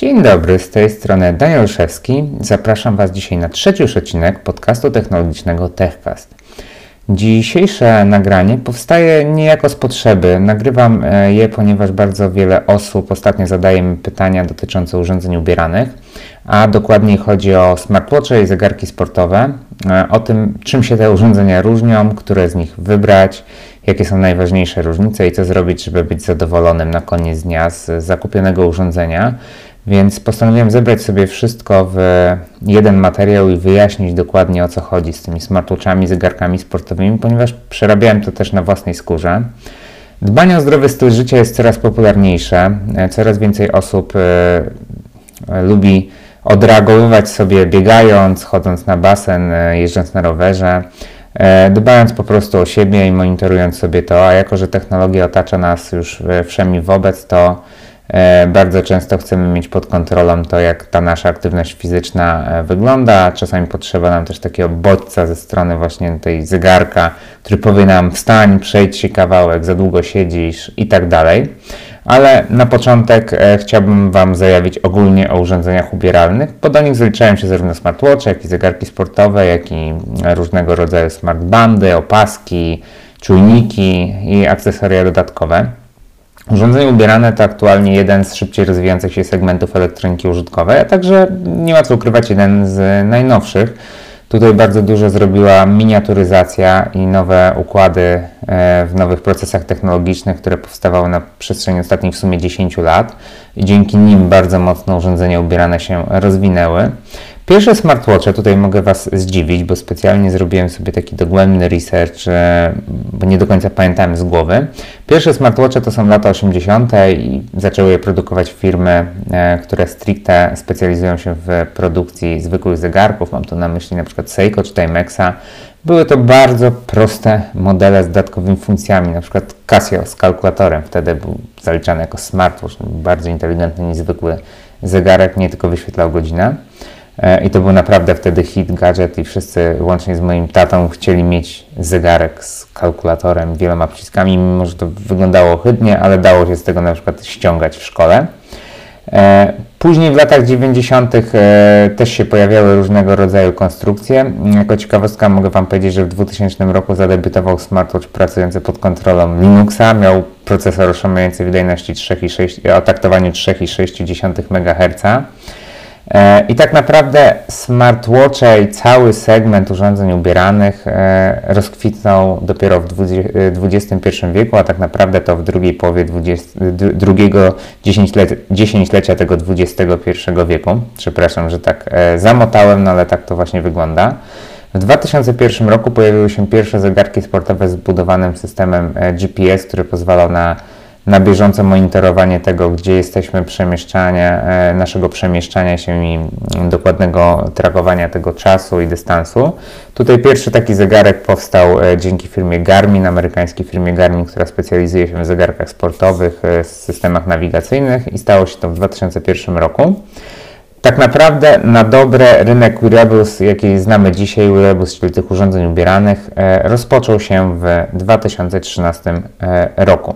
Dzień dobry, z tej strony Daniel Szewski. Zapraszam Was dzisiaj na trzeci odcinek podcastu technologicznego TechCast. Dzisiejsze nagranie powstaje niejako z potrzeby. Nagrywam e, je, ponieważ bardzo wiele osób ostatnio zadaje mi pytania dotyczące urządzeń ubieranych, a dokładniej chodzi o smartwatche i zegarki sportowe, e, o tym, czym się te urządzenia różnią, które z nich wybrać, jakie są najważniejsze różnice i co zrobić, żeby być zadowolonym na koniec dnia z zakupionego urządzenia. Więc postanowiłem zebrać sobie wszystko w jeden materiał i wyjaśnić dokładnie o co chodzi z tymi smartwatchami, zegarkami sportowymi, ponieważ przerabiałem to też na własnej skórze. Dbanie o zdrowy styl życia jest coraz popularniejsze. Coraz więcej osób e, lubi odreagowywać sobie biegając, chodząc na basen, e, jeżdżąc na rowerze, e, dbając po prostu o siebie i monitorując sobie to, a jako, że technologia otacza nas już wszemi wobec, to bardzo często chcemy mieć pod kontrolą to, jak ta nasza aktywność fizyczna e, wygląda. Czasami potrzeba nam też takiego bodźca ze strony właśnie tej zegarka, który powie nam wstań, przejdź się kawałek, za długo siedzisz i tak dalej. Ale na początek e, chciałbym Wam zajawić ogólnie o urządzeniach ubieralnych, bo do nich zaliczają się zarówno smartwatche, jak i zegarki sportowe, jak i różnego rodzaju smartbandy, opaski, czujniki i akcesoria dodatkowe. Urządzenie ubierane to aktualnie jeden z szybciej rozwijających się segmentów elektroniki użytkowej, a także nie co ukrywać jeden z najnowszych. Tutaj bardzo dużo zrobiła miniaturyzacja i nowe układy e, w nowych procesach technologicznych, które powstawały na przestrzeni ostatnich w sumie 10 lat i dzięki nim bardzo mocno urządzenia ubierane się rozwinęły. Pierwsze smartwatche, tutaj mogę Was zdziwić, bo specjalnie zrobiłem sobie taki dogłębny research, bo nie do końca pamiętałem z głowy. Pierwsze smartwatche to są lata 80. i zaczęły je produkować firmy, e, które stricte specjalizują się w produkcji zwykłych zegarków. Mam tu na myśli na przykład Seiko czy Timexa. Były to bardzo proste modele z dodatkowymi funkcjami, na przykład Casio z kalkulatorem. Wtedy był zaliczany jako smartwatch, bardziej inteligentny niż zwykły zegarek, nie tylko wyświetlał godzinę. E, I to był naprawdę wtedy hit gadżet i wszyscy, łącznie z moim tatą, chcieli mieć zegarek z kalkulatorem, wieloma przyciskami, mimo że to wyglądało ohydnie, ale dało się z tego na przykład ściągać w szkole. E, później w latach 90. E, też się pojawiały różnego rodzaju konstrukcje. Jako ciekawostka mogę Wam powiedzieć, że w 2000 roku zadebiutował smartwatch pracujący pod kontrolą Linuxa. Miał procesor osiągający wydajności 3,6, o taktowaniu 3,6 MHz. E, I tak naprawdę smartwatche i cały segment urządzeń ubieranych e, rozkwitnął dopiero w XXI e, wieku, a tak naprawdę to w drugiej połowie 20, drugiego dziesięciolecia tego XXI wieku. Przepraszam, że tak zamotałem, no ale tak to właśnie wygląda. W 2001 roku pojawiły się pierwsze zegarki sportowe z budowanym systemem GPS, który pozwalał na na bieżące monitorowanie tego, gdzie jesteśmy, przemieszczanie, e, naszego przemieszczania się i dokładnego trakowania tego czasu i dystansu. Tutaj pierwszy taki zegarek powstał e, dzięki firmie Garmin, amerykańskiej firmie Garmin, która specjalizuje się w zegarkach sportowych, e, systemach nawigacyjnych i stało się to w 2001 roku. Tak naprawdę na dobre rynek wearables, jaki znamy dzisiaj, wearables, czyli tych urządzeń ubieranych, rozpoczął się w 2013 roku.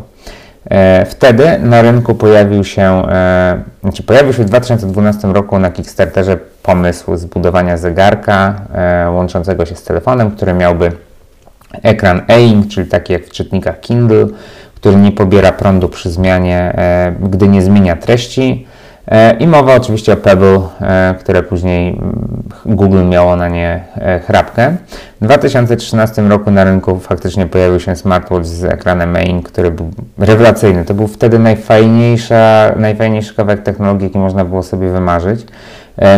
E, wtedy na rynku pojawił się, e, znaczy pojawił się w 2012 roku na Kickstarterze pomysł zbudowania zegarka e, łączącego się z telefonem, który miałby ekran e-ink, czyli taki jak w czytnikach Kindle, który nie pobiera prądu przy zmianie, gdy nie zmienia treści I mowa oczywiście o Pebble, e, które później mm, Google miało na nie e, chrapkę. W 2013 roku na rynku faktycznie pojawił się smartwatch z ekranem main, który był rewelacyjny. To był wtedy najfajniejsza, najfajniejszy kawałek technologii, jaki można było sobie wymarzyć.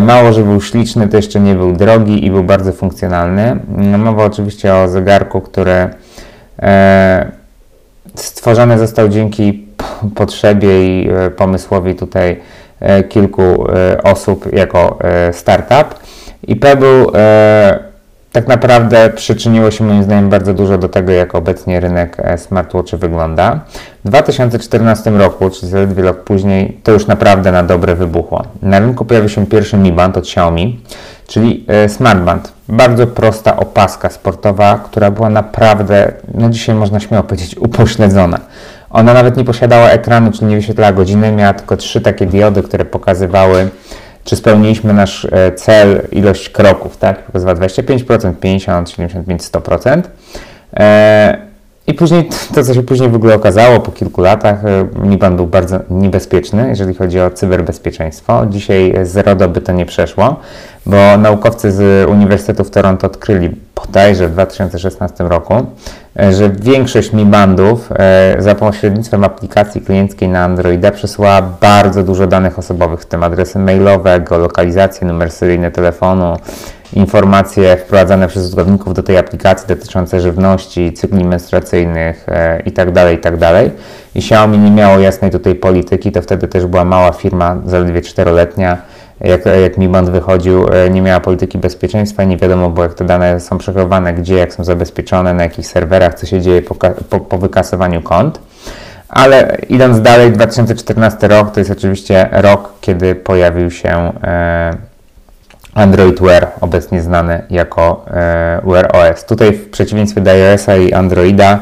Mało, że był śliczny, to jeszcze nie był drogi i był bardzo funkcjonalny. Mowa oczywiście o zegarku, który stworzony został dzięki potrzebie i pomysłowi tutaj E, kilku e, osób jako e, startup. I Pebble tak naprawdę przyczyniło się moim zdaniem bardzo dużo do tego, jak obecnie rynek smartwatchy wygląda. W 2014 roku, czyli zaledwie rok później, to już naprawdę na dobre wybuchło. Na rynku pojawił się pierwszy Mi Band od Xiaomi, czyli smartband. Bardzo prosta opaska sportowa, która była naprawdę, no dzisiaj można śmiało powiedzieć, upośledzona. Ona nawet nie posiadała ekranu, czyli nie wyświetlała godziny, miała tylko trzy takie diody, które pokazywały, czy spełniliśmy nasz e, cel, ilość kroków, tak? Pokazywała 25%, 50%, 75%, 100%. I później to, co się później w ogóle okazało po kilku latach, e, był bardzo niebezpieczny, jeżeli chodzi o cyberbezpieczeństwo. Dzisiaj z RODO by to nie przeszło, bo naukowcy z Uniwersytetu w Toronto odkryli bodajże w 2016 roku, e, że większość Mi-Bandów e, za pośrednictwem aplikacji klienckiej na Androida przesyła bardzo dużo danych osobowych, w tym adresy mailowe, geolokalizację, numer seryjny telefonu, informacje wprowadzane przez użytkowników do tej aplikacji dotyczące żywności, cykli menstruacyjnych e, itd., tak itd. Tak I Xiaomi nie miało jasnej tutaj polityki, to wtedy też była mała firma, zaledwie czteroletnia, jak, jak Mi Band wychodził, e, nie miała polityki bezpieczeństwa, nie wiadomo było, jak te dane są przechowywane, gdzie, jak są zabezpieczone, na jakich serwerach, co się dzieje po, po, po wykasowaniu kont. Ale idąc dalej, 2014 rok to jest oczywiście rok, kiedy pojawił się e, Android Wear, obecnie znany jako e, Wear OS. Tutaj w przeciwieństwie do iOS-a i Androida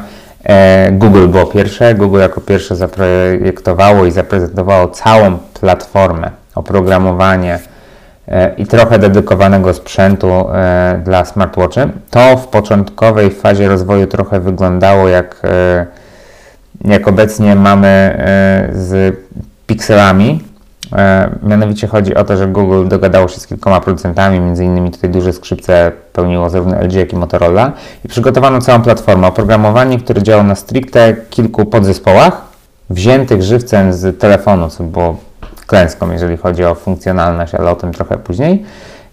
Google było pierwsze. Google jako pierwsze zaprojektowało i zaprezentowało całą platformę, oprogramowanie e, i trochę dedykowanego sprzętu e, dla smartwatchy. To w początkowej fazie rozwoju trochę wyglądało jak, e, jak obecnie mamy z pikselami, mianowicie chodzi o to, że Google dogadało się z kilkoma producentami, między innymi tutaj duże skrzypce pełniło zarówno LG, jak i Motorola i przygotowano całą platformę oprogramowanie, które działało na stricte kilku podzespołach, wziętych żywcem z telefonu, co było klęską, jeżeli chodzi o funkcjonalność, ale o tym trochę później.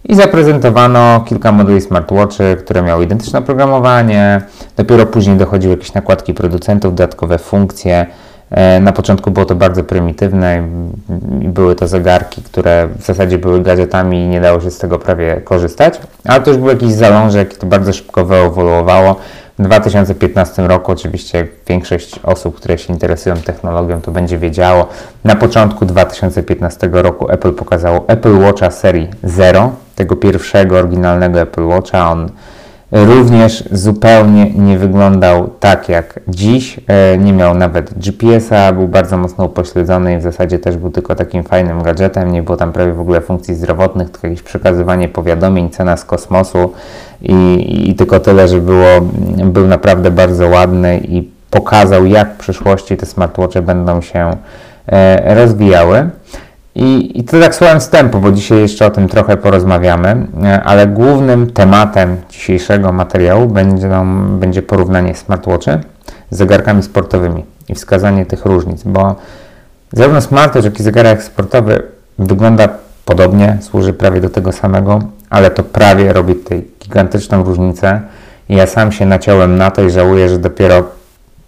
I zaprezentowano kilka modeli smartwatchy, które miały identyczne oprogramowanie. Dopiero później dochodziły jakieś nakładki producentów, dodatkowe funkcje. E, na początku było to bardzo prymitywne i były to zegarki, które w zasadzie były gadżetami i nie dało się z tego prawie korzystać, ale to już był jakiś zalążek, to bardzo szybko wyewoluowało. W 2015 roku oczywiście większość osób, które się interesują technologią, to będzie wiedziało. Na początku 2015 roku Apple pokazało Apple Watcha serii 0, tego pierwszego oryginalnego Apple Watcha. On również zupełnie nie wyglądał tak jak dziś. E, nie miał nawet GPS-a, był bardzo mocno upośledzony i w zasadzie też był tylko takim fajnym gadżetem. Nie było tam prawie w ogóle funkcji zdrowotnych, tylko jakieś przekazywanie powiadomień, cena z kosmosu i, i tylko tyle, że było, był naprawdę bardzo ładny i pokazał, jak w przyszłości te smartwatche będą się e, rozwijały. I, I to tak słowem wstępu, bo dzisiaj jeszcze o tym trochę porozmawiamy, e, ale głównym tematem dzisiejszego materiału będzie, będzie porównanie smartwatchy z zegarkami sportowymi i wskazanie tych różnic, bo zarówno smartwatch, jak i zegarek sportowy wygląda podobnie, służy prawie do tego samego, ale to prawie robi tutaj gigantyczną różnicę i ja sam się naciąłem na to i żałuję, że dopiero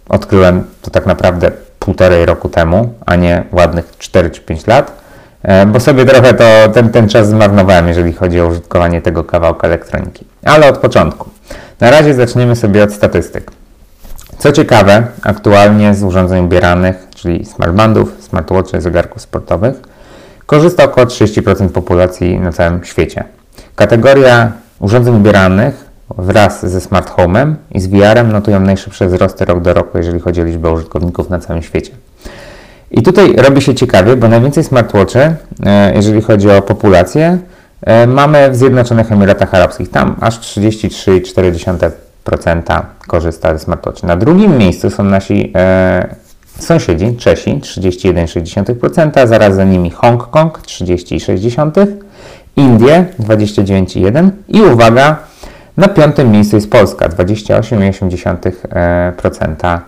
odkryłem to tak naprawdę półtorej roku temu, a nie ładnych 4 czy 5 lat. E, bo sobie trochę to, ten, ten czas zmarnowałem, jeżeli chodzi o użytkowanie tego kawałka elektroniki. Ale od początku. Na razie zaczniemy sobie od statystyk. Co ciekawe, aktualnie z urządzeń ubieranych, czyli smartbandów, smartwatchy, zegarków sportowych, korzysta około 30% populacji na całym świecie. Kategoria urządzeń ubieranych wraz ze smart home'em i z VR-em notują najszybsze wzrosty rok do roku, jeżeli chodzi o liczbę użytkowników na całym świecie. I tutaj robi się ciekawie, bo najwięcej smartwatchy, e, jeżeli chodzi o populację, e, mamy w Zjednoczonych Emiratach Arabskich. Tam aż 33,4% korzysta ze smartwatchy. Na drugim miejscu są nasi e, sąsiedzi, Czesi, 31,6%, zaraz za nimi Hongkong, 30,6%, Indie, 29,1% i uwaga, na piątym miejscu jest Polska, 28,8%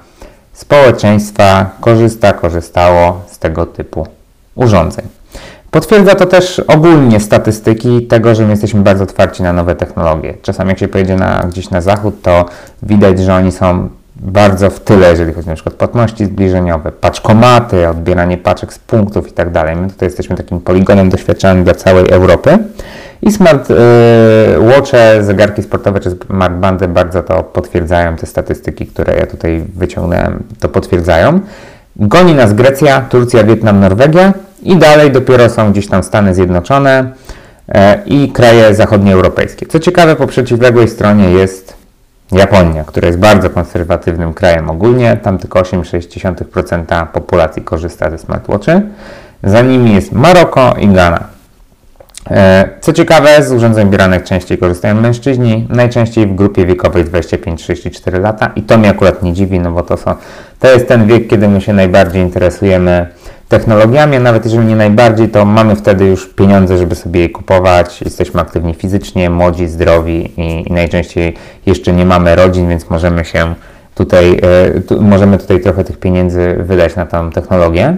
społeczeństwa korzysta, korzystało z tego typu urządzeń. Potwierdza to też ogólnie statystyki tego, że my jesteśmy bardzo otwarci na nowe technologie. Czasami jak się pojedzie na, gdzieś na zachód, to widać, że oni są bardzo w tyle, jeżeli chodzi na przykład o płatności zbliżeniowe, paczkomaty, odbieranie paczek z punktów i tak. My tutaj jesteśmy takim poligonem doświadczalnym dla całej Europy. I smart y, watche, zegarki sportowe czy smartbandy bardzo to potwierdzają, te statystyki, które ja tutaj wyciągnąłem, to potwierdzają. Goni nas Grecja, Turcja, Wietnam, Norwegia i dalej dopiero są gdzieś tam Stany Zjednoczone y, i kraje zachodnioeuropejskie. Co ciekawe, po przeciwległej stronie jest Japonia, która jest bardzo konserwatywnym krajem ogólnie, tam tylko 8,6% populacji korzysta ze smartwatchy. Za nimi jest Maroko i Ghana. E, co ciekawe, z urządzeń bieranych częściej korzystają mężczyźni, najczęściej w grupie wiekowej 25-34 lata i to mnie akurat nie dziwi, no bo to, są, to jest ten wiek, kiedy my się najbardziej interesujemy technologiami, a nawet jeżeli nie najbardziej, to mamy wtedy już pieniądze, żeby sobie je kupować, jesteśmy aktywni fizycznie, młodzi, zdrowi i, i najczęściej jeszcze nie mamy rodzin, więc możemy się tutaj, e, tu, możemy tutaj trochę tych pieniędzy wydać na tą technologię.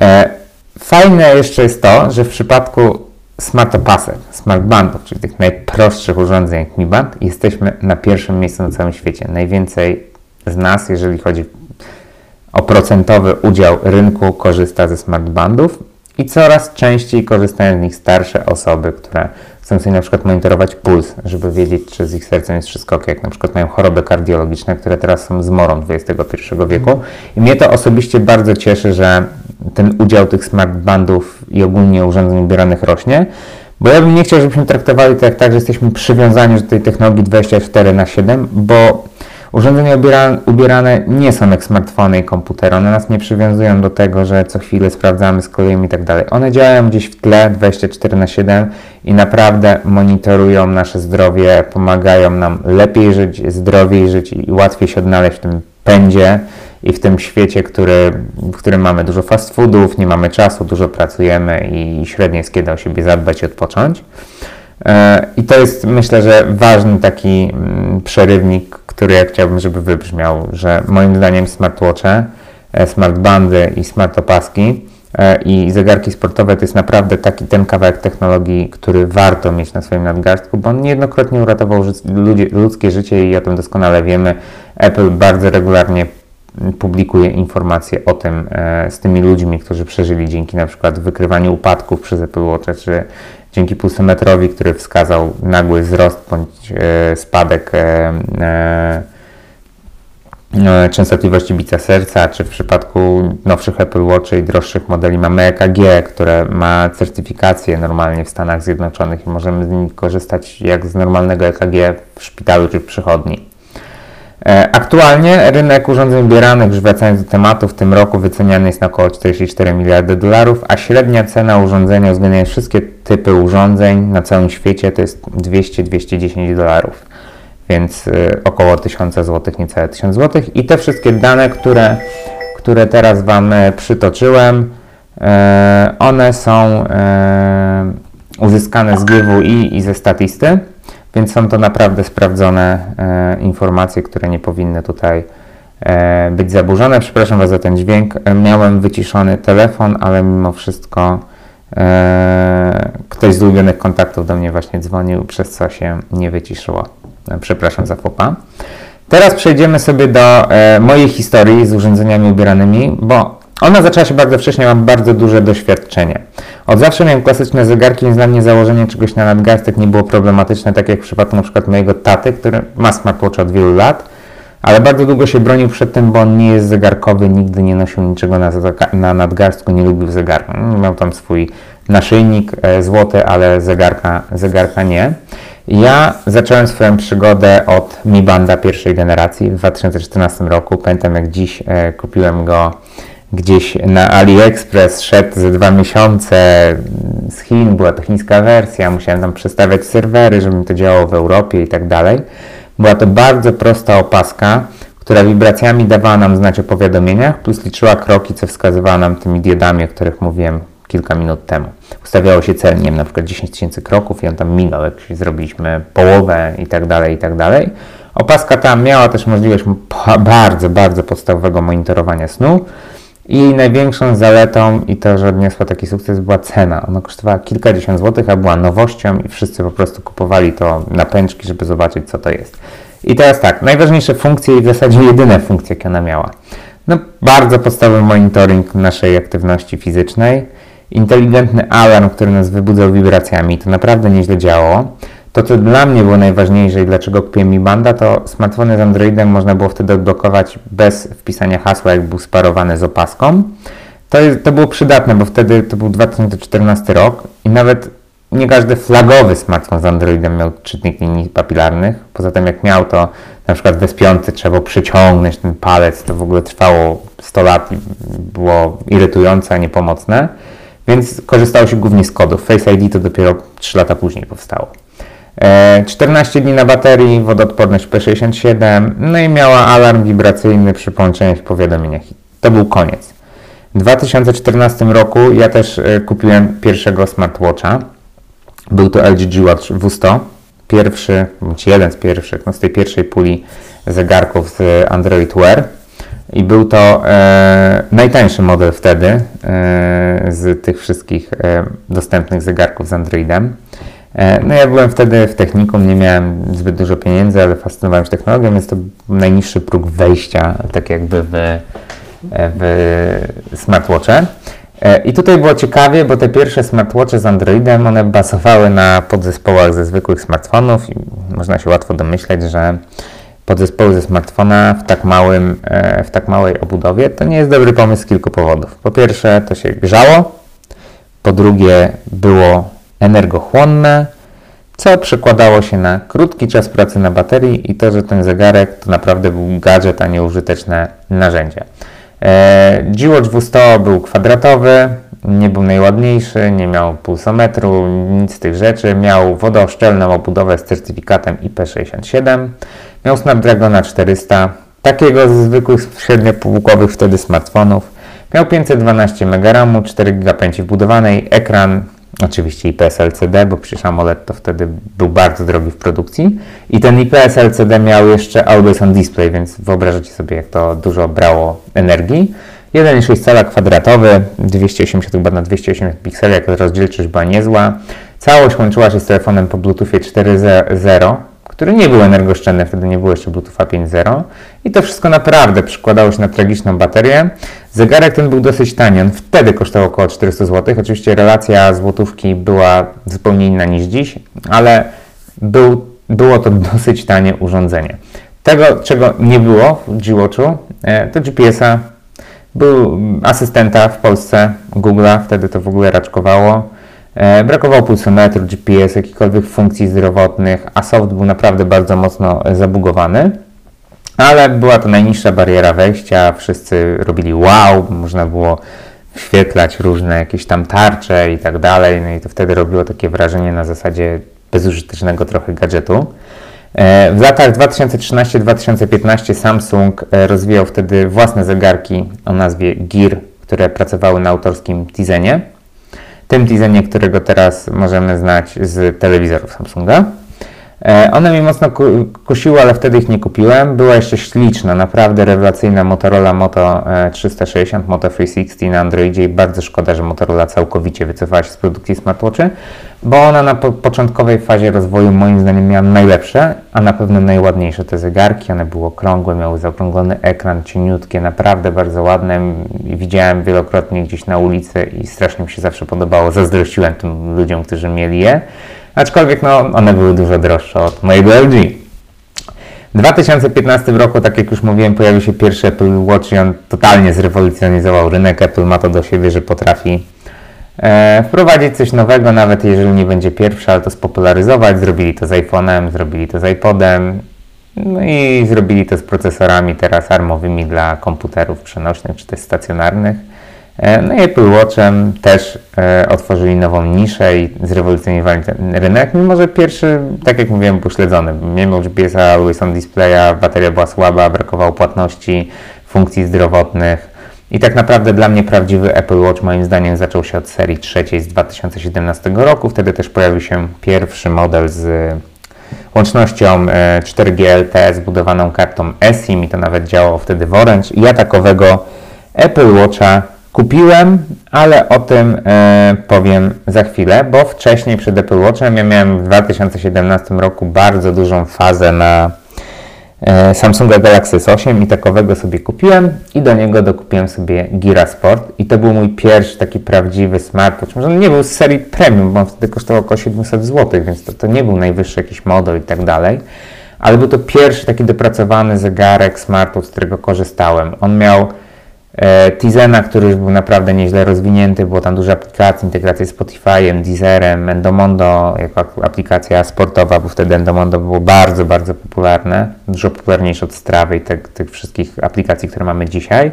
E, fajne jeszcze jest to, że w przypadku smartopasek, smartbandów, czyli tych najprostszych urządzeń jak Mi Band, jesteśmy na pierwszym miejscu na całym świecie. Najwięcej z nas, jeżeli chodzi o procentowy udział rynku, korzysta ze smartbandów i coraz częściej korzystają z nich starsze osoby, które chcą sobie na przykład monitorować puls, żeby wiedzieć, czy z ich sercem jest wszystko ok, jak na przykład mają choroby kardiologiczne, które teraz są zmorą XXI wieku. I mnie to osobiście bardzo cieszy, że ten udział tych smartbandów i ogólnie urządzeń ubieranych rośnie, bo ja bym nie chciał, żebyśmy traktowali to jak tak, że jesteśmy przywiązani do tej technologii 24 na 7, bo urządzenia ubierane, nie są jak smartfony i komputery. One nas nie przywiązują do tego, że co chwilę sprawdzamy z kolejnymi i tak dalej. One działają gdzieś w tle 24 na 7 i naprawdę monitorują nasze zdrowie, pomagają nam lepiej żyć, zdrowiej żyć i łatwiej się odnaleźć w tym pędzie i w tym świecie, który, w którym mamy dużo fast foodów, nie mamy czasu, dużo pracujemy i średnio jest kiedy o siebie zadbać i odpocząć. E, I to jest myślę, że ważny taki mm, przerywnik, który ja chciałbym, żeby wybrzmiał, że moim zdaniem smartwatche, e, smartbandy i smartopaski e, i zegarki sportowe to jest naprawdę taki ten kawałek technologii, który warto mieć na swoim nadgarstku, bo on niejednokrotnie uratował ludzkie życie i o tym doskonale wiemy. Apple bardzo regularnie publikuje informacje o tym e, z tymi ludźmi, którzy przeżyli dzięki na przykład wykrywaniu upadków przez Apple Watch, czy dzięki pulsometrowi, który wskazał nagły wzrost bądź e, spadek e, częstotliwości bicia serca, czy w przypadku nowszych Apple Watch i droższych modeli mamy EKG, które ma certyfikację normalnie w Stanach Zjednoczonych i możemy z nich korzystać jak z normalnego EKG w szpitalu czy w przychodni. E, aktualnie rynek urządzeń bieranych, wracając do tematu, w tym roku wyceniany jest na około 44 miliardy dolarów, a średnia cena urządzenia, uwzględniając wszystkie typy urządzeń na całym świecie, to jest 200-210 dolarów, więc y, około 1000 zł, niecałe 1000 zł. I te wszystkie dane, które, które teraz Wam e, przytoczyłem, one są uzyskane z GWI i ze statysty. Więc są to naprawdę sprawdzone e, informacje, które nie powinny tutaj e, być zaburzone. Przepraszam Was za ten dźwięk. E, miałem wyciszony telefon, ale mimo wszystko e, ktoś z ulubionych kontaktów do mnie właśnie dzwonił, przez co się nie wyciszyło. E, przepraszam za fopa. Teraz przejdziemy sobie do e, mojej historii z urządzeniami ubieranymi, bo ona zaczęła się bardzo wcześnie, mam bardzo duże doświadczenie. Od zawsze miałem klasyczne zegarki, więc dla mnie założenie czegoś na nadgarstek nie było problematyczne, tak jak w przypadku na przykład mojego taty, który ma smartwatch od wielu lat, ale bardzo długo się bronił przed tym, bo on nie jest zegarkowy, nigdy nie nosił niczego na, na nadgarstku, nie lubił zegarka. Miał tam swój naszyjnik e, złoty, ale zegarka, zegarka nie. Ja zacząłem swoją przygodę od Mi Banda pierwszej generacji w 2014 roku. Pamiętam jak dziś e, kupiłem go gdzieś na AliExpress szedł ze dwa miesiące z Chin, była to chińska wersja, musiałem tam przestawiać serwery, żeby mi to działało w Europie i tak dalej. Była to bardzo prosta opaska, która wibracjami dawała nam znać o powiadomieniach, plus liczyła kroki, co wskazywała nam tymi diodami, o których mówiłem kilka minut temu. Ustawiało się cel, nie wiem, na przykład 10 tysięcy kroków i on tam migał, jak zrobiliśmy połowę i tak dalej, i tak dalej. Opaska ta miała też możliwość bardzo, bardzo podstawowego monitorowania snu, i największą zaletą i to, że odniosła taki sukces była cena. Ona kosztowała kilkadziesiąt złotych, a była nowością i wszyscy po prostu kupowali to na pęczki, żeby zobaczyć co to jest. I teraz tak, najważniejsze funkcje i w zasadzie jedyne funkcje, jakie ona miała. No, bardzo podstawowy monitoring naszej aktywności fizycznej, inteligentny alarm, który nas wybudzał wibracjami, to naprawdę nieźle działało. To, co dla mnie było najważniejsze i dlaczego kupiłem Mi Banda, to smartfony z Androidem można było wtedy odblokować bez wpisania hasła, jak był sparowany z opaską. To, jest, to było przydatne, bo wtedy to był 2014 rok i nawet nie każdy flagowy smartfon z Androidem miał czytnik linii papilarnych. Poza tym jak miał to na przykład w S5 trzeba przyciągnąć ten palec, to w ogóle trwało 100 lat i było irytujące, a niepomocne. Więc korzystało się głównie z kodów. Face ID to dopiero 3 lata później powstało. 14 e, dni na baterii, wodoodporność P67, no i miała alarm wibracyjny przy połączeniach powiadomieniach. To był koniec. W 2014 roku ja też e, kupiłem pierwszego smartwatcha. Był to LG G Watch W100, pierwszy, bądź jeden z pierwszych, no z tej pierwszej puli zegarków z Android Wear. I był to e, najtańszy model wtedy e, z tych wszystkich e, dostępnych zegarków z Androidem. E, no ja byłem wtedy w technikum, nie miałem zbyt dużo pieniędzy, ale fascynowałem się technologią, więc to najniższy próg wejścia tak jakby w, e, w smartwatche. E, I tutaj było ciekawie, bo te pierwsze smartwatche z Androidem, one bazowały na podzespołach ze zwykłych smartfonów i można się łatwo domyśleć, że podzespoły ze smartfona w tak, małym, w tak małej obudowie to nie jest dobry pomysł z kilku powodów. Po pierwsze, to się grzało, po drugie, było energochłonne, co przekładało się na krótki czas pracy na baterii i to, że ten zegarek to naprawdę był gadżet, a nie użyteczne narzędzie. E, G-Watch W100 był kwadratowy, nie był najładniejszy, nie miał pulsometru, nic z tych rzeczy. Miał wodooszczelną obudowę z certyfikatem IP67. Miał Snapdragona 400, takiego z zwykłych średniopółkowych wtedy smartfonów. Miał 512 MB, 4 GB pamięci wbudowanej, ekran Oczywiście IPS LCD, bo przecież AMOLED to wtedy był bardzo drogi w produkcji. I ten IPS LCD miał jeszcze Always On Display, więc wyobrażacie sobie, jak to dużo brało energii. 1,6 cala kwadratowy, 280 chyba na 280 pikseli, jak rozdzielczość była niezła. Całość łączyła się z telefonem po Bluetoothie 4.0, który nie był energooszczędny, wtedy nie było jeszcze Bluetootha 5.0 i to wszystko naprawdę przykładało się na tragiczną baterię. Zegarek ten był dosyć tani, on wtedy kosztował około 400 zł. Oczywiście relacja złotówki była zupełnie inna niż dziś, ale był, było to dosyć tanie urządzenie. Tego, czego nie było w G-Watchu, e, to GPS-a. Był asystenta w Polsce, Google'a, wtedy to w ogóle raczkowało. E, brakowało pulsometru, GPS, jakichkolwiek funkcji zdrowotnych, a soft był naprawdę bardzo mocno zabugowany. Ale była to najniższa bariera wejścia, wszyscy robili wow, można było wświetlać różne jakieś tam tarcze i tak dalej, no i to wtedy robiło takie wrażenie na zasadzie bezużytecznego trochę gadżetu. E, w latach 2013-2015 Samsung e, rozwijał wtedy własne zegarki o nazwie Gear, które pracowały na autorskim Tizenie tym designie, którego teraz możemy znać z telewizorów Samsunga. E, one mi mocno kusiły, ale wtedy ich nie kupiłem. Była jeszcze śliczna, naprawdę rewelacyjna Motorola Moto 360, e, Moto 360 na Androidzie i bardzo szkoda, że Motorola całkowicie wycofała się z produkcji smartwatchy, bo ona na po początkowej fazie rozwoju moim zdaniem miała najlepsze, a na pewno najładniejsze te zegarki. One były okrągłe, miały zaokrąglony ekran, cieniutkie, naprawdę bardzo ładne. Widziałem wielokrotnie gdzieś na ulicy i strasznie mi się zawsze podobało. Zazdrościłem tym ludziom, którzy mieli je. Aczkolwiek no, one były dużo droższe od mojego LG. W 2015 roku, tak jak już mówiłem, pojawił się pierwszy Apple Watch i on totalnie zrewolucjonizował rynek. Apple ma to do siebie, że potrafi e, wprowadzić coś nowego, nawet jeżeli nie będzie pierwszy, ale to spopularyzować. Zrobili to z iPhone'em, zrobili to z iPodem, no i zrobili to z procesorami teraz armowymi dla komputerów przenośnych czy też stacjonarnych. E, no i Apple Watchem też e, otworzyli nową niszę i zrewolucjonowali ten rynek, mimo że pierwszy, tak jak mówiłem, był śledzony. Miał GPS-a, always on displaya, bateria była słaba, brakowało płatności, funkcji zdrowotnych. I tak naprawdę dla mnie prawdziwy Apple Watch moim zdaniem zaczął się od serii trzeciej z 2017 roku. Wtedy też pojawił się pierwszy model z łącznością 4G e, LTE zbudowaną kartą eSIM i to nawet działało wtedy w Orange. Ja takowego Apple Watcha Kupiłem, ale o tym e, powiem za chwilę, bo wcześniej przed Apple Watchem ja miałem w 2017 roku bardzo dużą fazę na e, Samsunga Galaxy S8 i takowego sobie kupiłem i do niego dokupiłem sobie Gira Sport i to był mój pierwszy taki prawdziwy smartwatch. Może nie był z serii premium, bo on wtedy kosztował około 700 zł, więc to, to nie był najwyższy jakiś model i tak dalej, ale był to pierwszy taki dopracowany zegarek smartwatch, z którego korzystałem. On miał Tizena, który już był naprawdę nieźle rozwinięty, było tam dużo aplikacji, integracja z Spotify'em, Deezerem, Endomondo jako aplikacja sportowa, bo wtedy Endomondo było bardzo, bardzo popularne, dużo popularniejsze od Strawy i te, tych wszystkich aplikacji, które mamy dzisiaj.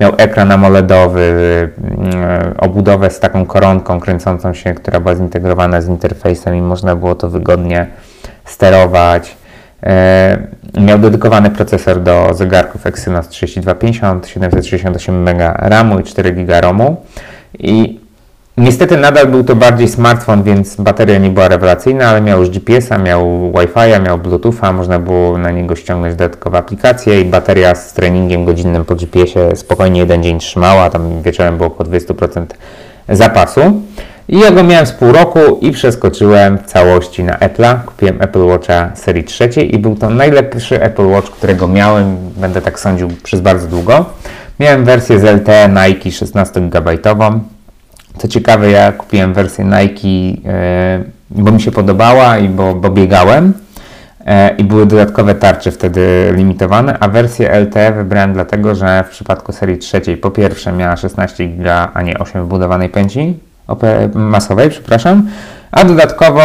Miał ekran AMOLEDowy, yy, obudowę z taką koronką kręcącą się, która była zintegrowana z interfejsem i można było to wygodnie sterować. E, miał dedykowany procesor do zegarków Exynos 3250, 768 MB RAMu i 4 GB ROMu. I niestety nadal był to bardziej smartfon, więc bateria nie była rewelacyjna, ale miał już GPS-a, miał Wi-Fi'a, miał Bluetootha, można było na niego ściągnąć dodatkowe aplikacje i bateria z treningiem godzinnym po GPS-ie spokojnie jeden dzień trzymała, tam wieczorem było po 20% zapasu. I ja go miałem z pół roku i przeskoczyłem w całości na Apple'a. Kupiłem Apple Watcha serii trzeciej i był to najlepszy Apple Watch, którego miałem, będę tak sądził, przez bardzo długo. Miałem wersję z LTE Nike 16 GB. Co ciekawe, ja kupiłem wersję Nike, yy, bo mi się podobała i bo, bo biegałem e, i były dodatkowe tarcze wtedy limitowane, a wersję LTE wybrałem dlatego, że w przypadku serii trzeciej po pierwsze miała 16 GB, a nie 8 wbudowanej pęci, masowej, przepraszam, a dodatkowo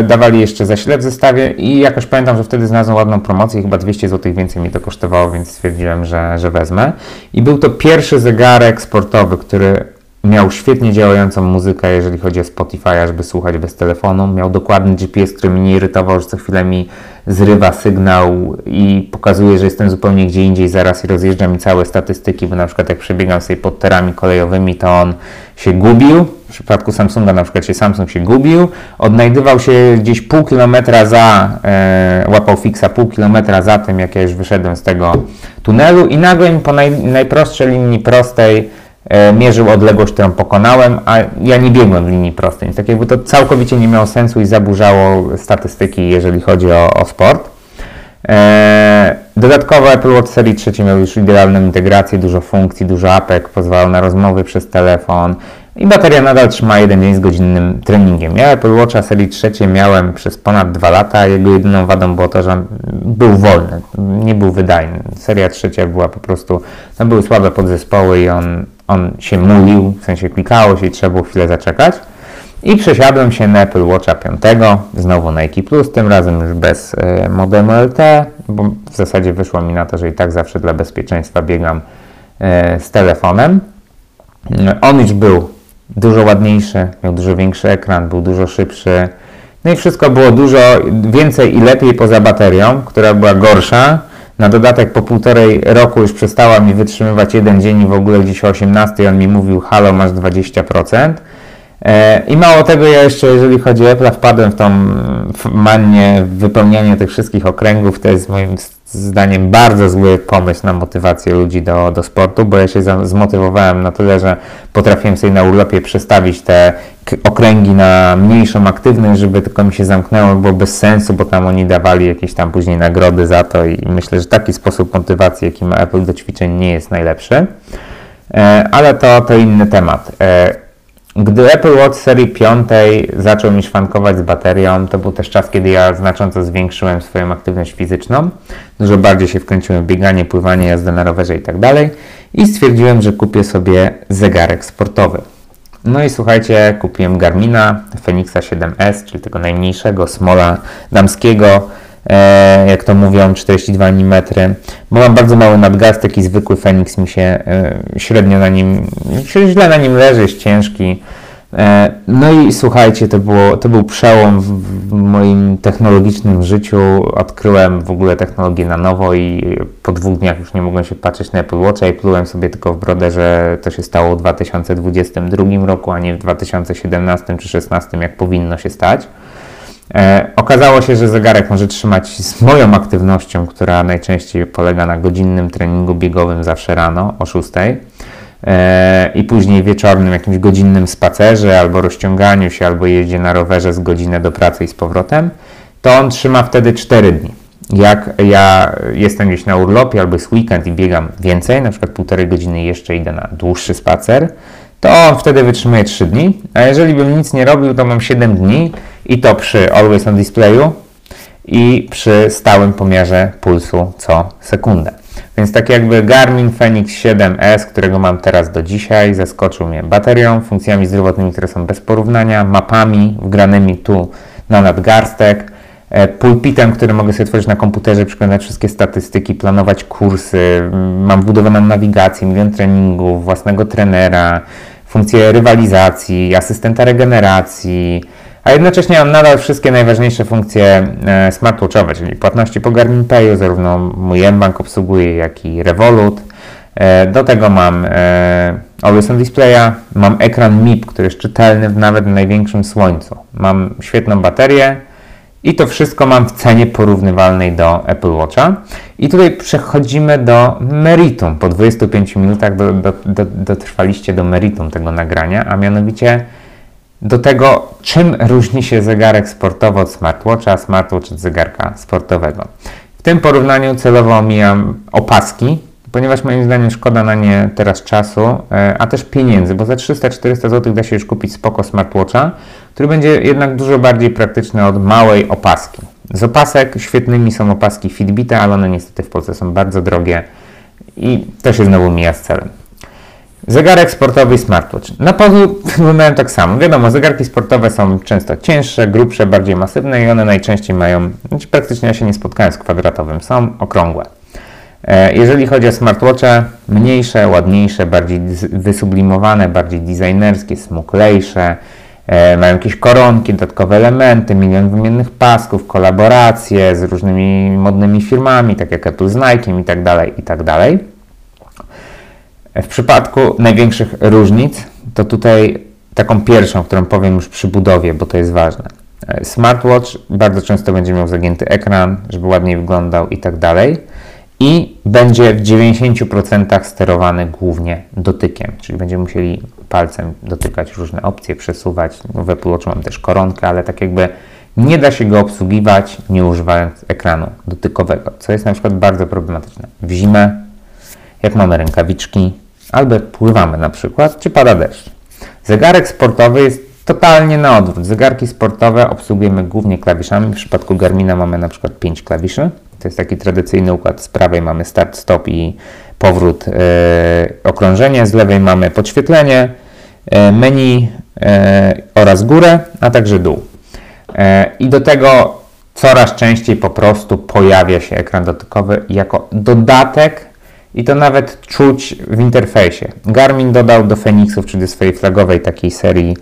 y, dawali jeszcze zasilę w zestawie i jakoś pamiętam, że wtedy znalazłem ładną promocję, chyba 200 zł więcej mi to kosztowało, więc stwierdziłem, że, że wezmę. I był to pierwszy zegarek sportowy, który miał świetnie działającą muzykę, jeżeli chodzi o Spotify, żeby słuchać bez telefonu. Miał dokładny GPS, który mnie nie irytował, że co chwilę mi zrywa sygnał i pokazuje, że jestem zupełnie gdzie indziej zaraz i rozjeżdża mi całe statystyki, bo na przykład jak przebiegam sobie pod terami kolejowymi, to on się gubił. W przypadku Samsunga na przykład się Samsung się gubił, odnajdywał się gdzieś pół kilometra za, e, łapał fixa pół kilometra za tym, jak ja już wyszedłem z tego tunelu i nagle mi po naj, najprostszej linii prostej mierzył odległość, którą pokonałem, a ja nie biegłem w linii prostej. Więc tak jakby to całkowicie nie miało sensu i zaburzało statystyki, jeżeli chodzi o, o sport. E, dodatkowo Apple Watch serii 3 miał już idealną integrację, dużo funkcji, dużo apek, pozwalał na rozmowy przez telefon i bateria nadal trzyma jeden dzień z godzinnym treningiem. Ja Apple Watcha serii 3 miałem przez ponad 2 lata, jego jedyną wadą było to, że był wolny, nie był wydajny. Seria trzecia była po prostu, tam były słabe podzespoły i on, on się mulił, w sensie klikało się i trzeba było chwilę zaczekać. I przesiadłem się na Apple Watcha 5, znowu Nike Plus, tym razem już bez y, modemu LT, bo w zasadzie wyszło mi na to, że i tak zawsze dla bezpieczeństwa biegam y, z telefonem. On już był dużo ładniejszy, miał dużo większy ekran, był dużo szybszy. No i wszystko było dużo więcej i lepiej poza baterią, która była gorsza. Na dodatek po półtorej roku już przestała mi wytrzymywać jeden dzień i w ogóle gdzieś o 18 on mi mówił halo masz 20%. E, I mało tego, ja jeszcze, jeżeli chodzi o Apple, wpadłem w tą manię wypełniania tych wszystkich okręgów. To jest moim zdaniem bardzo zły pomysł na motywację ludzi do, do sportu, bo ja się zmotywowałem na tyle, że potrafiłem sobie na urlopie przestawić te okręgi na mniejszą aktywność, żeby tylko mi się zamknęło, było bez sensu, bo tam oni dawali jakieś tam później nagrody za to i myślę, że taki sposób motywacji, jaki ma Apple do ćwiczeń nie jest najlepszy. E, ale to, to inny temat. Gdy Apple Watch serii 5 zaczął mi szwankować z baterią, to był też czas, kiedy ja znacząco zwiększyłem swoją aktywność fizyczną. Dużo bardziej się wkręciłem w bieganie, pływanie, jazdę na rowerze i tak. I stwierdziłem, że kupię sobie zegarek sportowy. No i słuchajcie, kupiłem Garmina Fenixa 7S, czyli tego najmniejszego, smola damskiego, jak to mówią, 42 mm, bo mam bardzo mały nadgarstek i zwykły Fenix mi się e, średnio na nim, źle na nim leży, jest ciężki. E, no i słuchajcie, to, było, to był przełom w, w moim technologicznym życiu. Odkryłem w ogóle technologię na nowo i po dwóch dniach już nie mogłem się patrzeć na Apple Watcha i plułem sobie tylko w brodę, że to się stało w 2022 roku, a nie w 2017 czy 2016, jak powinno się stać. E, okazało się, że zegarek może trzymać z moją aktywnością, która najczęściej polega na godzinnym treningu biegowym zawsze rano o 6 e, i później wieczornym jakimś godzinnym spacerze albo rozciąganiu się, albo jeździe na rowerze z godzinę do pracy i z powrotem, to on trzyma wtedy 4 dni. Jak ja jestem gdzieś na urlopie albo jest weekend i biegam więcej, na przykład półtorej godziny jeszcze idę na dłuższy spacer, to wtedy wytrzymuje 3 dni, a jeżeli bym nic nie robił, to mam 7 dni i to przy Always on Displayu i przy stałym pomiarze pulsu co sekundę. Więc tak jakby Garmin Fenix 7S, którego mam teraz do dzisiaj, zaskoczył mnie baterią, funkcjami zdrowotnymi, które są bez porównania, mapami wgranymi tu na nadgarstek, e, pulpitem, który mogę sobie tworzyć na komputerze, przeglądać wszystkie statystyki, planować kursy, mam wbudowaną nawigację, milion treningów, własnego trenera, funkcję rywalizacji, asystenta regeneracji, a jednocześnie mam nadal wszystkie najważniejsze funkcje e, smartwatchowe, czyli płatności po Garmin Payu, zarówno mój M-Bank obsługuje, jak i Revolut. E, do tego mam e, Always on Displaya, mam ekran MIP, który jest czytelny nawet w największym słońcu. Mam świetną baterię i to wszystko mam w cenie porównywalnej do Apple Watcha. I tutaj przechodzimy do meritum. Po 25 minutach do, do, do, dotrwaliście do meritum tego nagrania, a mianowicie do tego, czym różni się zegarek sportowy od smartwatcha, smartwatch od zegarka sportowego. W tym porównaniu celowo omijam opaski, ponieważ moim zdaniem szkoda na nie teraz czasu, e, a też pieniędzy, bo za 300-400 zł da się już kupić spoko smartwatcha, który będzie jednak dużo bardziej praktyczny od małej opaski. Z opasek świetnymi są opaski Fitbita, ale one niestety w Polsce są bardzo drogie i to się znowu mija z celem. Zegarek sportowy i smartwatch. Na pozór wyglądają tak samo. Wiadomo, zegarki sportowe są często cięższe, grubsze, bardziej masywne i one najczęściej mają, znaczy praktycznie ja się nie spotkałem z kwadratowym, są okrągłe. E, jeżeli chodzi o smartwatche, mniejsze, ładniejsze, bardziej wysublimowane, bardziej designerskie, smuklejsze, e, mają jakieś koronki, dodatkowe elementy, milion wymiennych pasków, kolaboracje z różnymi modnymi firmami, tak jak Apple z Nike i tak dalej, i tak. W przypadku największych różnic, to tutaj taką pierwszą, którą powiem już przy budowie, bo to jest ważne. E, smartwatch bardzo często będzie miał zagięty ekran, żeby ładniej wyglądał i tak. I będzie w 90% sterowany głównie dotykiem, czyli będziemy musieli palcem dotykać różne opcje, przesuwać. No w Apple Watch mam też koronkę, ale tak jakby nie da się go obsługiwać nie używając ekranu dotykowego, co jest na przykład bardzo problematyczne. W zimę, jak mamy rękawiczki, albo pływamy na przykład, czy pada deszcz. Zegarek sportowy jest totalnie na odwrót. Zegarki sportowe obsługujemy głównie klawiszami. W przypadku Garmina mamy na przykład 5 klawiszy. To jest taki tradycyjny układ. Z prawej mamy start, stop i powrót, yy, okrążenie. Z lewej mamy podświetlenie, yy, menu yy, oraz górę, a także dół. I do tego coraz częściej po prostu pojawia się ekran dotykowy jako dodatek i to nawet czuć w interfejsie. Garmin dodał do Fenixów, czyli do swojej flagowej takiej serii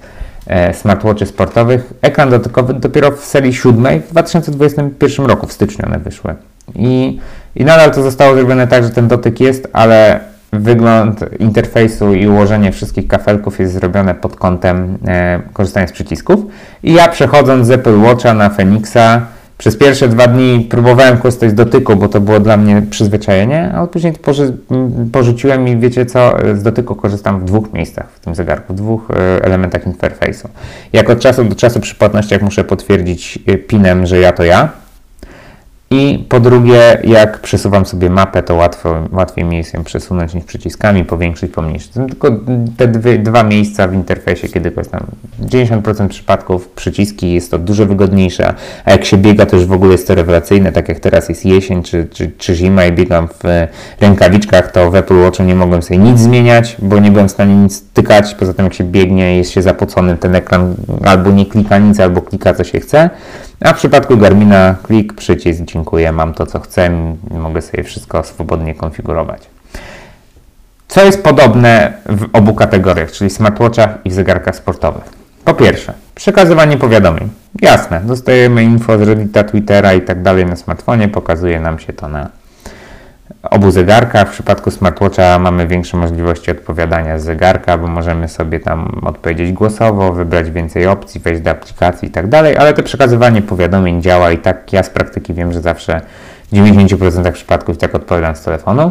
smartwatchy sportowych, ekran dotykowy dopiero w serii siódmej w 2021 roku, w styczniu one wyszły. I, I nadal to zostało zrobione tak, że ten dotyk jest, ale wygląd interfejsu i ułożenie wszystkich kafelków jest zrobione pod kątem e, korzystania z przycisków. I ja przechodząc z Apple Watcha na Fenixa, przez pierwsze dwa dni próbowałem korzystać z dotyku, bo to było dla mnie przyzwyczajenie, a później porzu porzuciłem i wiecie co, z dotyku korzystam w dwóch miejscach w tym zegarku, w dwóch e, elementach interfejsu. Jak od czasu do czasu przy płatnościach muszę potwierdzić e, pinem, że ja to ja, i po drugie, jak przesuwam sobie mapę, to łatwo, łatwiej mi jest ją przesunąć niż przyciskami, powiększyć, pomniejszyć. To tylko te dwie, dwa miejsca w interfejsie, kiedy. W 90% przypadków przyciski jest to dużo wygodniejsze, a jak się biega, to już w ogóle jest to rewelacyjne, tak jak teraz jest jesień czy, czy, czy zima i biegam w rękawiczkach, to w Apple Watchu nie mogłem sobie nic zmieniać, bo nie byłem w stanie nic tykać. Poza tym, jak się biegnie, jest się zapoconym, ten ekran albo nie klika nic, albo klika co się chce. A w przypadku Garmina klik, przycisk, dziękuję, mam to co chcę, mogę sobie wszystko swobodnie konfigurować. Co jest podobne w obu kategoriach, czyli smartwatchach i zegarkach sportowych? Po pierwsze, przekazywanie powiadomień. Jasne, dostajemy info z Reddita, Twittera i tak dalej na smartfonie, pokazuje nam się to na obu zegarkach. W przypadku smartwatcha mamy większe możliwości odpowiadania z zegarka, bo możemy sobie tam odpowiedzieć głosowo, wybrać więcej opcji, wejść do aplikacji i tak dalej, ale to przekazywanie powiadomień działa i tak ja z praktyki wiem, że zawsze w 90% przypadków tak odpowiadam z telefonu.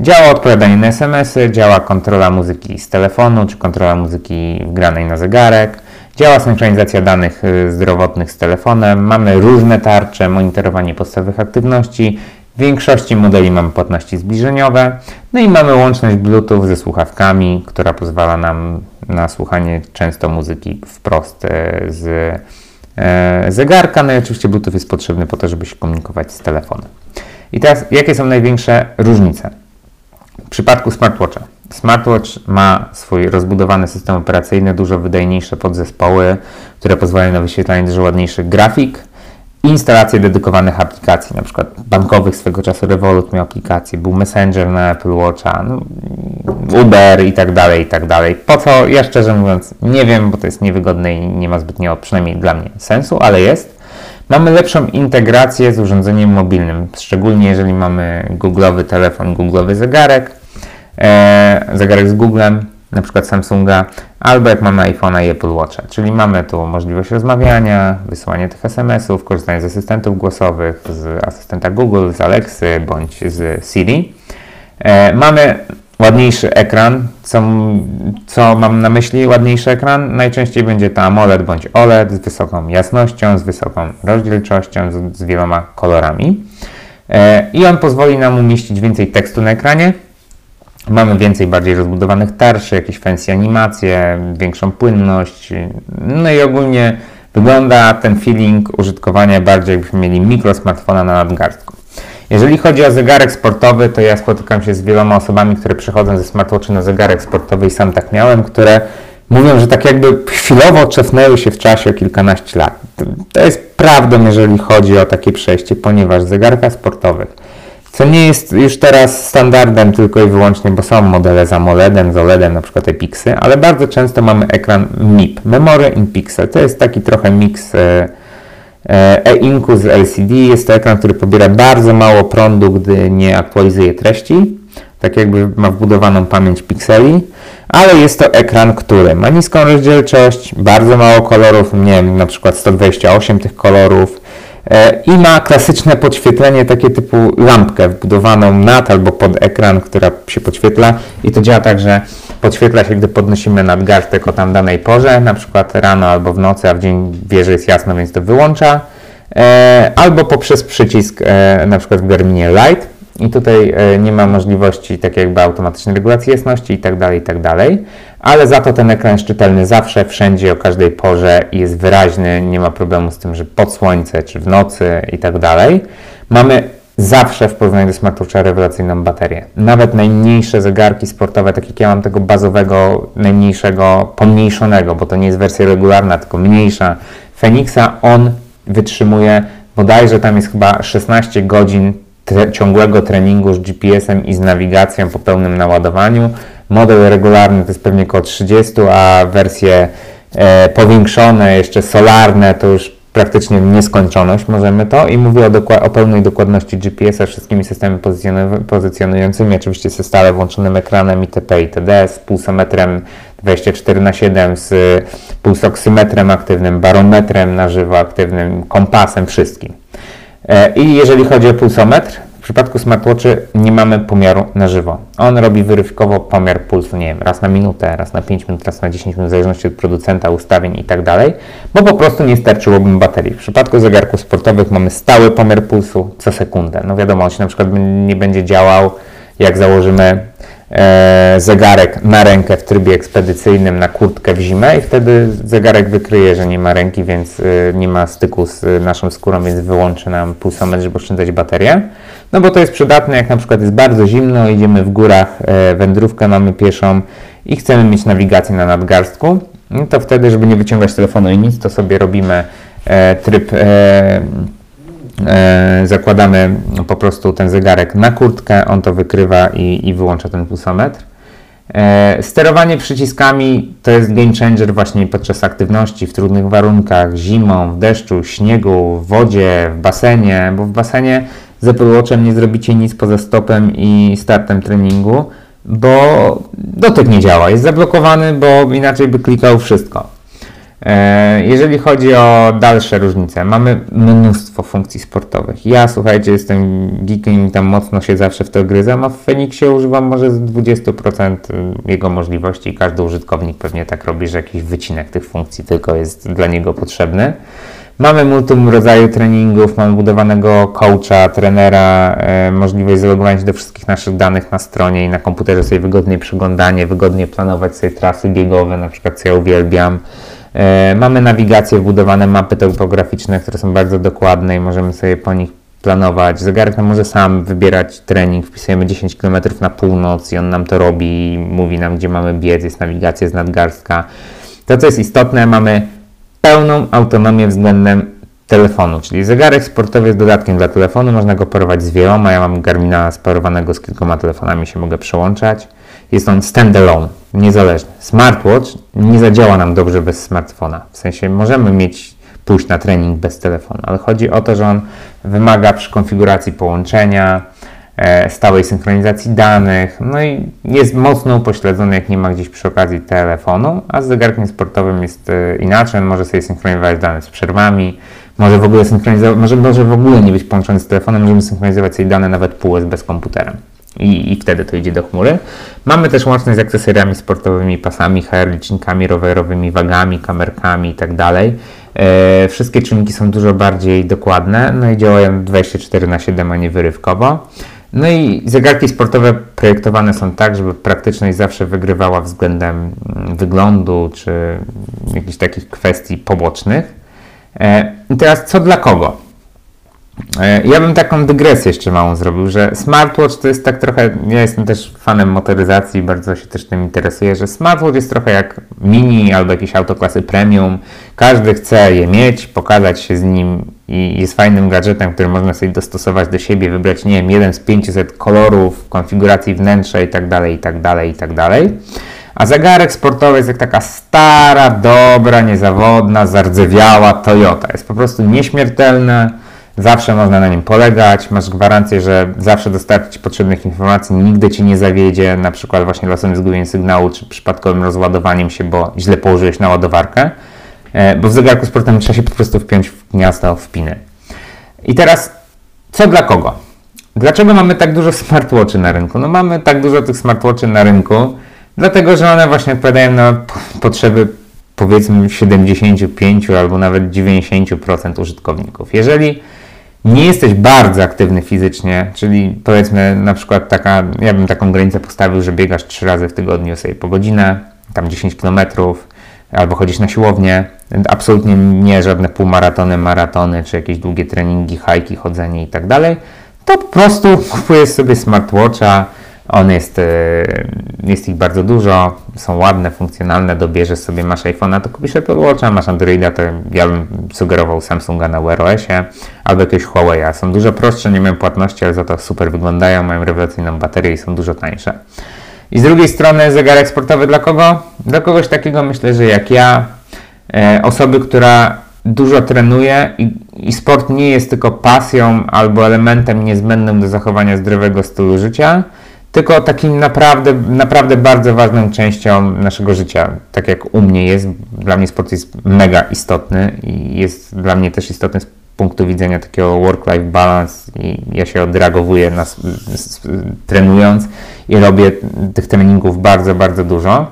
Działa odpowiadanie na SMS-y, działa kontrola muzyki z telefonu, czy kontrola muzyki wgranej na zegarek. Działa synchronizacja danych y, zdrowotnych z telefonem. Mamy różne tarcze, monitorowanie podstawowych aktywności, w większości modeli mamy płatności zbliżeniowe, no i mamy łączność Bluetooth ze słuchawkami, która pozwala nam na słuchanie często muzyki wprost e, z e, zegarka. No i oczywiście Bluetooth jest potrzebny po to, żeby się komunikować z telefonem. I teraz, jakie są największe różnice? W przypadku smartwatcha. Smartwatch ma swój rozbudowany system operacyjny, dużo wydajniejsze podzespoły, które pozwalają na wyświetlanie dużo ładniejszych grafik, instalacje dedykowanych aplikacji, na przykład bankowych swego czasu Revolut miał aplikację, był Messenger na Apple Watcha, no, Uber i tak dalej, i tak dalej. Po co? Ja szczerze mówiąc nie wiem, bo to jest niewygodne i nie ma zbytnio, przynajmniej dla mnie, sensu, ale jest. Mamy lepszą integrację z urządzeniem mobilnym, szczególnie jeżeli mamy googlowy telefon, googlowy zegarek, e, zegarek z Googlem, na przykład Samsunga, albo jak mamy iPhone'a i Apple Watcha, czyli mamy tu możliwość rozmawiania, wysyłania tych SMS-ów, korzystania z asystentów głosowych, z asystenta Google, z Alexy bądź z Siri. E, mamy ładniejszy ekran. Co, co mam na myśli ładniejszy ekran? Najczęściej będzie to AMOLED bądź OLED z wysoką jasnością, z wysoką rozdzielczością, z, z wieloma kolorami. E, I on pozwoli nam umieścić więcej tekstu na ekranie, Mamy więcej bardziej rozbudowanych tarczy, jakieś fancy animacje, większą płynność. No i ogólnie wygląda ten feeling użytkowania bardziej jakbyśmy mieli mikro smartfona na nadgarstku. Jeżeli chodzi o zegarek sportowy, to ja spotykam się z wieloma osobami, które przychodzą ze smartwatchy na zegarek sportowy i sam tak miałem, które mówią, że tak jakby chwilowo cofnęły się w czasie o kilkanaście lat. To jest prawdą, jeżeli chodzi o takie przejście, ponieważ zegarka sportowych co nie jest już teraz standardem tylko i wyłącznie, bo są modele z AMOLEDem, z OLEDem, na przykład Epixy, ale bardzo często mamy ekran MIP, Memory in Pixel. To jest taki trochę miks e, e, e-inku z LCD. Jest to ekran, który pobiera bardzo mało prądu, gdy nie aktualizuje treści. Tak jakby ma wbudowaną pamięć pikseli, ale jest to ekran, który ma niską rozdzielczość, bardzo mało kolorów, nie wiem, na przykład 128 tych kolorów, i ma klasyczne podświetlenie, takie typu lampkę wbudowaną nad albo pod ekran, która się podświetla. I to działa tak, że podświetla się, gdy podnosimy nadgarstek o tam danej porze, na przykład rano albo w nocy, a w dzień wie, że jest jasno, więc to wyłącza, e, albo poprzez przycisk e, na przykład w Garminie Light i tutaj nie ma możliwości tak jakby automatycznej regulacji jasności i tak dalej, i tak ale za to ten ekran jest czytelny zawsze, wszędzie, o każdej porze i jest wyraźny, nie ma problemu z tym, że pod słońce czy w nocy i tak. Mamy zawsze w porównaniu do smartwatcha rewelacyjną baterię. Nawet najmniejsze zegarki sportowe, tak jak ja mam tego bazowego, najmniejszego, pomniejszonego, bo to nie jest wersja regularna, tylko mniejsza Fenixa, on wytrzymuje bodajże tam jest chyba 16 godzin tre ciągłego treningu z GPS-em i z nawigacją po pełnym naładowaniu. Model regularny to jest pewnie około 30, a wersje e, powiększone, jeszcze solarne, to już praktycznie nieskończoność możemy to i mówię o, o pełnej dokładności GPS-a wszystkimi systemami pozycjonującymi, oczywiście ze stale włączonym ekranem itp. itd. z pulsometrem 24 na 7 z pulsoksymetrem aktywnym, barometrem na żywo aktywnym, kompasem, wszystkim. E, I jeżeli chodzi o pulsometr, w przypadku smartwatchy nie mamy pomiaru na żywo. On robi wyrywkowo pomiar pulsu, nie wiem, raz na minutę, raz na 5 minut, raz na 10 minut, w zależności od producenta, ustawień i tak dalej, bo po prostu nie starczyłoby baterii. W przypadku zegarków sportowych mamy stały pomiar pulsu co sekundę. No wiadomo, on się na przykład nie będzie działał, jak założymy zegarek na rękę w trybie ekspedycyjnym na kurtkę w zimę i wtedy zegarek wykryje, że nie ma ręki, więc e, nie ma styku z naszą skórą, więc wyłączy nam pulsometr, żeby oszczędzać baterię. No bo to jest przydatne, jak na przykład jest bardzo zimno, idziemy w górach, e, wędrówkę mamy pieszą i chcemy mieć nawigację na nadgarstku, no to wtedy, żeby nie wyciągać telefonu i nic, to sobie robimy e, tryb, e, e, zakładamy po prostu ten zegarek na kurtkę, on to wykrywa i, i wyłącza ten pulsometr. E, sterowanie przyciskami to jest game changer właśnie podczas aktywności w trudnych warunkach, zimą, w deszczu, śniegu, w wodzie, w basenie, bo w basenie z Apple nie zrobicie nic poza stopem i startem treningu, bo dotyk nie działa, jest zablokowany, bo inaczej by klikał wszystko. E, jeżeli chodzi o dalsze różnice, mamy mnóstwo funkcji sportowych. Ja, słuchajcie, jestem geekiem i tam mocno się zawsze w to gryzam, a w Fenixie używam może z 20% jego możliwości i każdy użytkownik pewnie tak robi, że jakiś wycinek tych funkcji tylko jest dla niego potrzebny. Mamy multum rodzaju treningów, mamy budowanego coacha, trenera, e, możliwość zalogowania się do wszystkich naszych danych na stronie i na komputerze sobie wygodnie przeglądanie, wygodnie planować sobie trasy biegowe, na przykład co ja uwielbiam. E, mamy nawigację, wbudowane mapy topograficzne, które są bardzo dokładne i możemy sobie po nich planować. Zegarek nam może sam wybierać trening, wpisujemy 10 km na północ i on nam to robi, mówi nam, gdzie mamy biec, jest nawigacja, jest nadgarstka. To, co jest istotne, mamy pełną autonomię względem telefonu, czyli zegarek sportowy jest dodatkiem dla telefonu, można go parować z wieloma, ja mam Garmina sparowanego z kilkoma telefonami, się mogę przełączać. Jest on standalone, niezależny. Smartwatch nie zadziała nam dobrze bez smartfona, w sensie możemy mieć pójść na trening bez telefonu, ale chodzi o to, że on wymaga przy konfiguracji połączenia, e, stałej synchronizacji danych, no i jest mocno upośledzony, jak nie ma gdzieś przy okazji telefonu, a z zegarkiem sportowym jest e, inaczej, on może sobie synchronizować dane z przerwami, może w ogóle synchronizować, może, może w ogóle nie być połączony z telefonem, możemy synchronizować sobie dane nawet pół bez komputerem. I, I wtedy to idzie do chmury. Mamy też łączność z akcesoriami sportowymi, pasami, HR, licznikami rowerowymi, wagami, kamerkami itd. Tak e, wszystkie czynniki są dużo bardziej dokładne, no i działają 24 na 7, a nie wyrywkowo. No i zegarki sportowe projektowane są tak, żeby praktyczność zawsze wygrywała względem mm, wyglądu czy jakichś takich kwestii pobocznych. E, I teraz co dla kogo? E, ja bym taką dygresję jeszcze małą zrobił, że smartwatch to jest tak trochę, ja jestem też fanem motoryzacji, bardzo się też tym interesuję, że smartwatch jest trochę jak mini albo jakieś auto klasy premium. Każdy chce je mieć, pokazać się z nim i jest fajnym gadżetem, który można sobie dostosować do siebie, wybrać, nie wiem, jeden z 500 kolorów, konfiguracji wnętrza i tak dalej, i tak dalej, i tak dalej. A zegarek sportowy jest jak taka stara, dobra, niezawodna, zardzewiała Toyota. Jest po prostu nieśmiertelna, zawsze można na nim polegać, masz gwarancję, że zawsze dostarczy Ci potrzebnych informacji, nigdy Ci nie zawiedzie, na przykład właśnie losem zgubienia sygnału, czy przypadkowym rozładowaniem się, bo źle położyłeś na ładowarkę, e, bo w zegarku sportowym trzeba się po prostu wpiąć w gniazdo, w piny. I teraz, co dla kogo? Dlaczego mamy tak dużo smartwatchy na rynku? No mamy tak dużo tych smartwatchy na rynku, Dlatego, że one właśnie odpowiadają na potrzeby powiedzmy 75 albo nawet 90% użytkowników. Jeżeli nie jesteś bardzo aktywny fizycznie, czyli powiedzmy na przykład taka, ja bym taką granicę postawił, że biegasz 3 razy w tygodniu sobie po godzinę, tam 10 km, albo chodzisz na siłownię, absolutnie nie żadne półmaratony, maratony, czy jakieś długie treningi, hajki, chodzenie i tak dalej, to po prostu kupujesz sobie smartwatcha, on jest, e, jest ich bardzo dużo, są ładne, funkcjonalne, dobierzesz sobie, masz iPhone'a, to kupisz Apple Watcha, masz Androida, to ja bym sugerował Samsunga na Wear OSie albo jakiegoś Huawei'a. Są dużo prostsze, nie mają płatności, ale za to super wyglądają, mają rewelacyjną baterię i są dużo tańsze. I z drugiej strony zegarek sportowy dla kogo? Dla kogoś takiego myślę, że jak ja, e, osoby, która dużo trenuje i, i, sport nie jest tylko pasją albo elementem niezbędnym do zachowania zdrowego stylu życia, tylko takim naprawdę, naprawdę bardzo ważną częścią naszego życia. Tak jak u mnie jest, dla mnie sport jest mega istotny i jest dla mnie też istotny z punktu widzenia takiego work-life balance i ja się odreagowuję nas, trenując i robię tych treningów bardzo, bardzo dużo.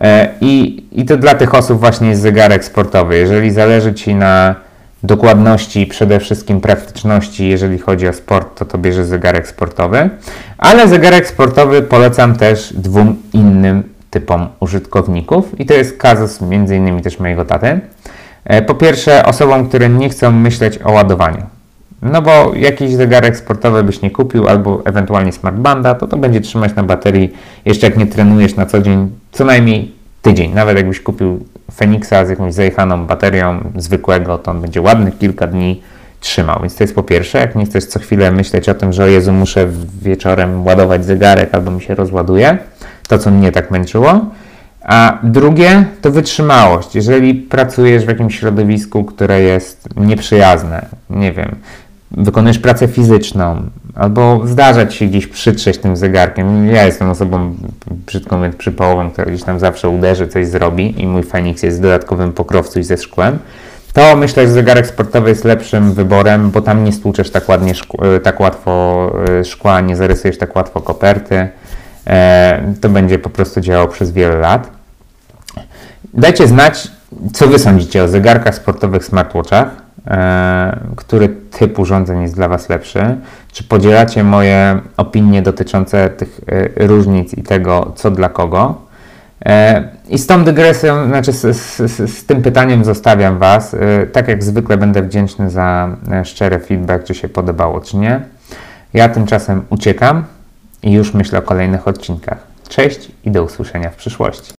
E, I, I to dla tych osób właśnie jest zegarek sportowy. Jeżeli zależy Ci na dokładności i przede wszystkim praktyczności, jeżeli chodzi o sport, to to bierze zegarek sportowy. Ale zegarek sportowy polecam też dwóm innym typom użytkowników i to jest kazus innymi też mojego taty. E, po pierwsze osobom, które nie chcą myśleć o ładowaniu. No bo jakiś zegarek sportowy byś nie kupił, albo ewentualnie smartbanda, to to będzie trzymać na baterii, jeszcze jak nie trenujesz na co dzień, co najmniej tydzień. Nawet jakbyś kupił Feniksa z jakąś zajechaną baterią zwykłego, to on będzie ładny kilka dni trzymał. Więc to jest po pierwsze, jak nie chcesz co chwilę myśleć o tym, że o Jezu, muszę wieczorem ładować zegarek albo mi się rozładuje, to co mnie tak męczyło. A drugie to wytrzymałość. Jeżeli pracujesz w jakimś środowisku, które jest nieprzyjazne, nie wiem, wykonujesz pracę fizyczną, albo zdarza ci się gdzieś przytrzeć tym zegarkiem. Ja jestem osobą, brzydko mówiąc, przypałową, która gdzieś tam zawsze uderzy, coś zrobi i mój Fenix jest dodatkowym pokrowcu i ze szkłem. To myślę, że zegarek sportowy jest lepszym wyborem, bo tam nie stłuczesz tak, ładnie e, tak łatwo e, szkła, nie zarysujesz tak łatwo koperty. E, to będzie po prostu działało przez wiele lat. Dajcie znać, co Wy sądzicie o zegarkach sportowych, smartwatchach. E, który typ urządzeń jest dla Was lepszy? Czy podzielacie moje opinie dotyczące tych e, różnic i tego, co dla kogo? E, I z tą dygresją, znaczy z, z, z, tym pytaniem zostawiam Was. Tak jak zwykle będę wdzięczny za szczery feedback, czy się podobało, czy nie. Ja tymczasem uciekam i już myślę o kolejnych odcinkach. Cześć i do usłyszenia w przyszłości.